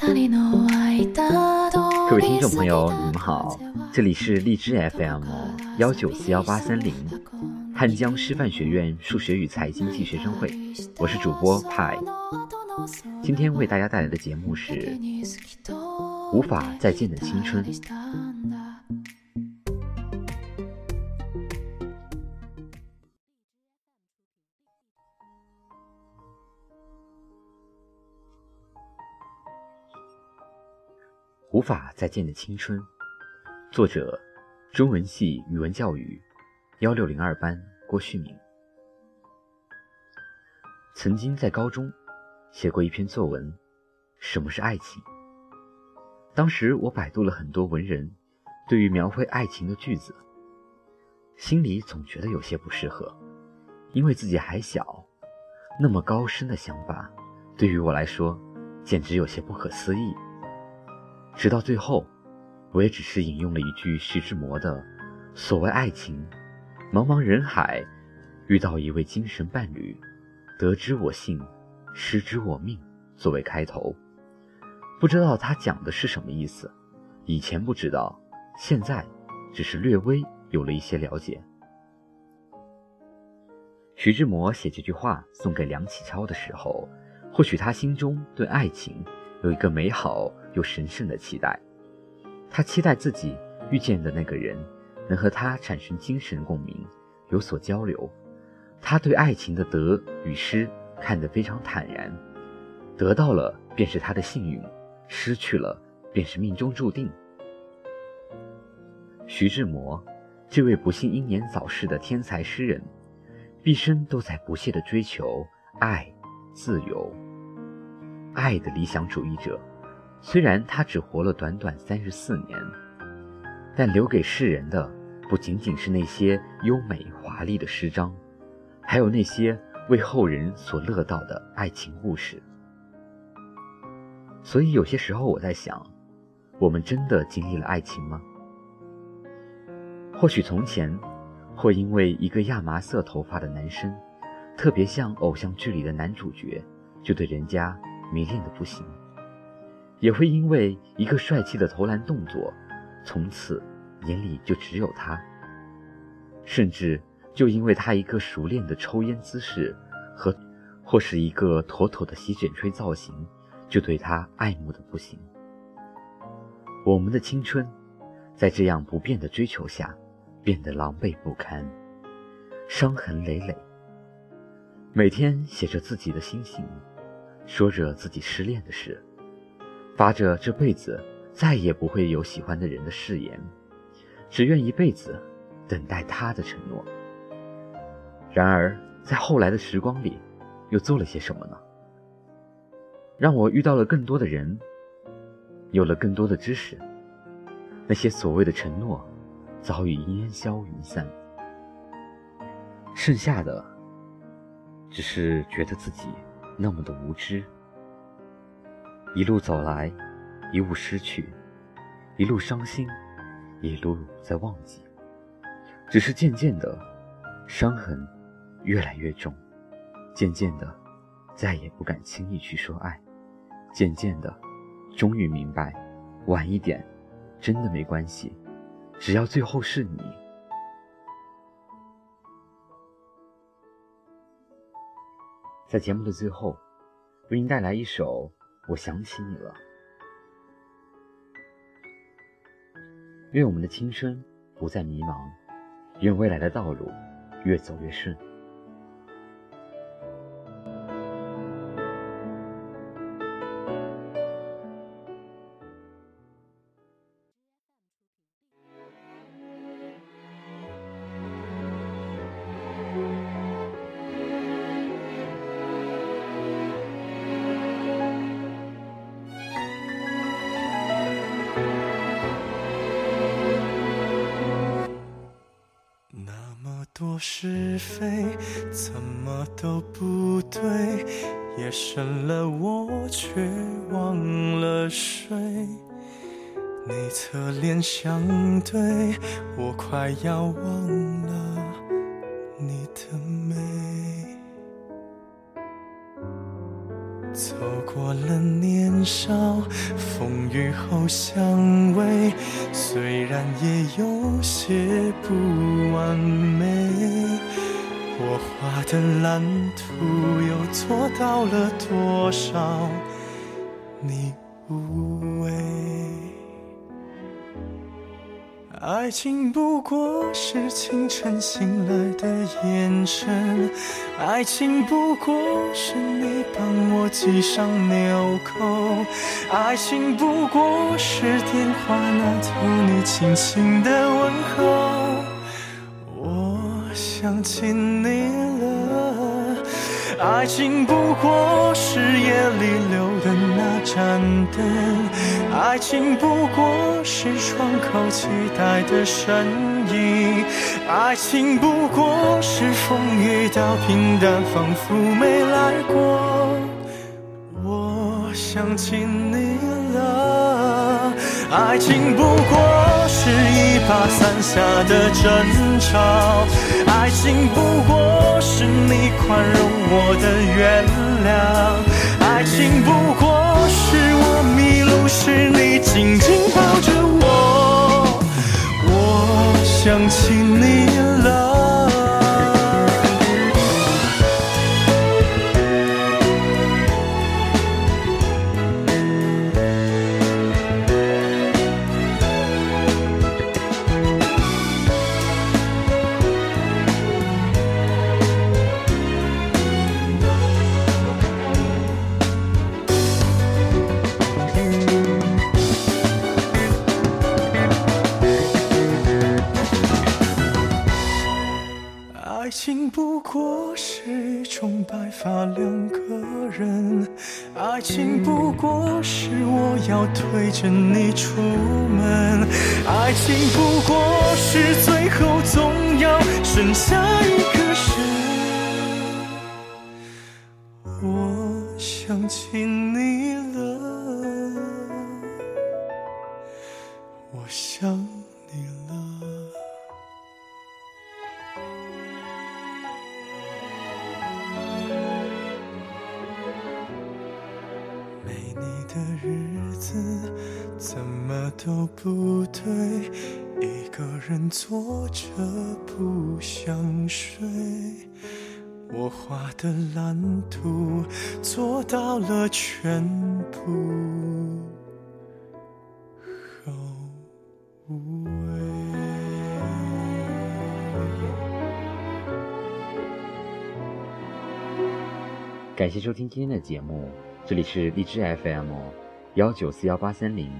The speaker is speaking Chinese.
各位听众朋友，你们好，这里是荔枝 FM 幺九四幺八三零，汉江师范学院数学与财经系学生会，我是主播派。今天为大家带来的节目是《无法再见的青春》。无法再见的青春，作者：中文系语文教育幺六零二班郭旭明。曾经在高中写过一篇作文，《什么是爱情》。当时我百度了很多文人对于描绘爱情的句子，心里总觉得有些不适合，因为自己还小，那么高深的想法对于我来说简直有些不可思议。直到最后，我也只是引用了一句徐志摩的“所谓爱情，茫茫人海，遇到一位精神伴侣，得之我幸，失之我命”作为开头。不知道他讲的是什么意思，以前不知道，现在只是略微有了一些了解。徐志摩写这句话送给梁启超的时候，或许他心中对爱情。有一个美好又神圣的期待，他期待自己遇见的那个人能和他产生精神共鸣，有所交流。他对爱情的得与失看得非常坦然，得到了便是他的幸运，失去了便是命中注定。徐志摩，这位不幸英年早逝的天才诗人，毕生都在不懈地追求爱、自由。爱的理想主义者，虽然他只活了短短三十四年，但留给世人的不仅仅是那些优美华丽的诗章，还有那些为后人所乐道的爱情故事。所以有些时候我在想，我们真的经历了爱情吗？或许从前，会因为一个亚麻色头发的男生，特别像偶像剧里的男主角，就对人家。迷恋的不行，也会因为一个帅气的投篮动作，从此眼里就只有他；甚至就因为他一个熟练的抽烟姿势和，或是一个妥妥的洗剪吹造型，就对他爱慕的不行。我们的青春，在这样不变的追求下，变得狼狈不堪，伤痕累累。每天写着自己的心情。说着自己失恋的事，发着这辈子再也不会有喜欢的人的誓言，只愿一辈子等待他的承诺。然而，在后来的时光里，又做了些什么呢？让我遇到了更多的人，有了更多的知识。那些所谓的承诺，早已烟消云散，剩下的，只是觉得自己。那么的无知，一路走来，一路失去，一路伤心，一路在忘记。只是渐渐的，伤痕越来越重，渐渐的，再也不敢轻易去说爱。渐渐的，终于明白，晚一点，真的没关系，只要最后是你。在节目的最后，为您带来一首《我想起你了》。愿我们的青春不再迷茫，愿未来的道路越走越顺。是非怎么都不对，夜深了我却忘了睡。你侧脸相对，我快要忘了风雨后相偎，虽然也有些不完美，我画的蓝图又做到了多少？你无爱情不过是清晨醒来的眼神，爱情不过是你帮我系上纽扣，爱情不过是电话那头你轻轻的问候。我想起你了，爱情不过是夜里留的那盏灯。爱情不过是窗口期待的身影，爱情不过是风雨到平淡，仿佛没来过。我想起你了，爱情不过是一把伞下的争吵，爱情不过是你宽容我的原谅，爱情不过是你爱情不过是我要推着你出门，爱情不过是最后总要剩下一个人。我想起你了，我想。么都不对，一个人坐着不想睡。我画的蓝图做到了全部后尾。感谢收听今天的节目，这里是荔枝 FM 幺九四幺八三零。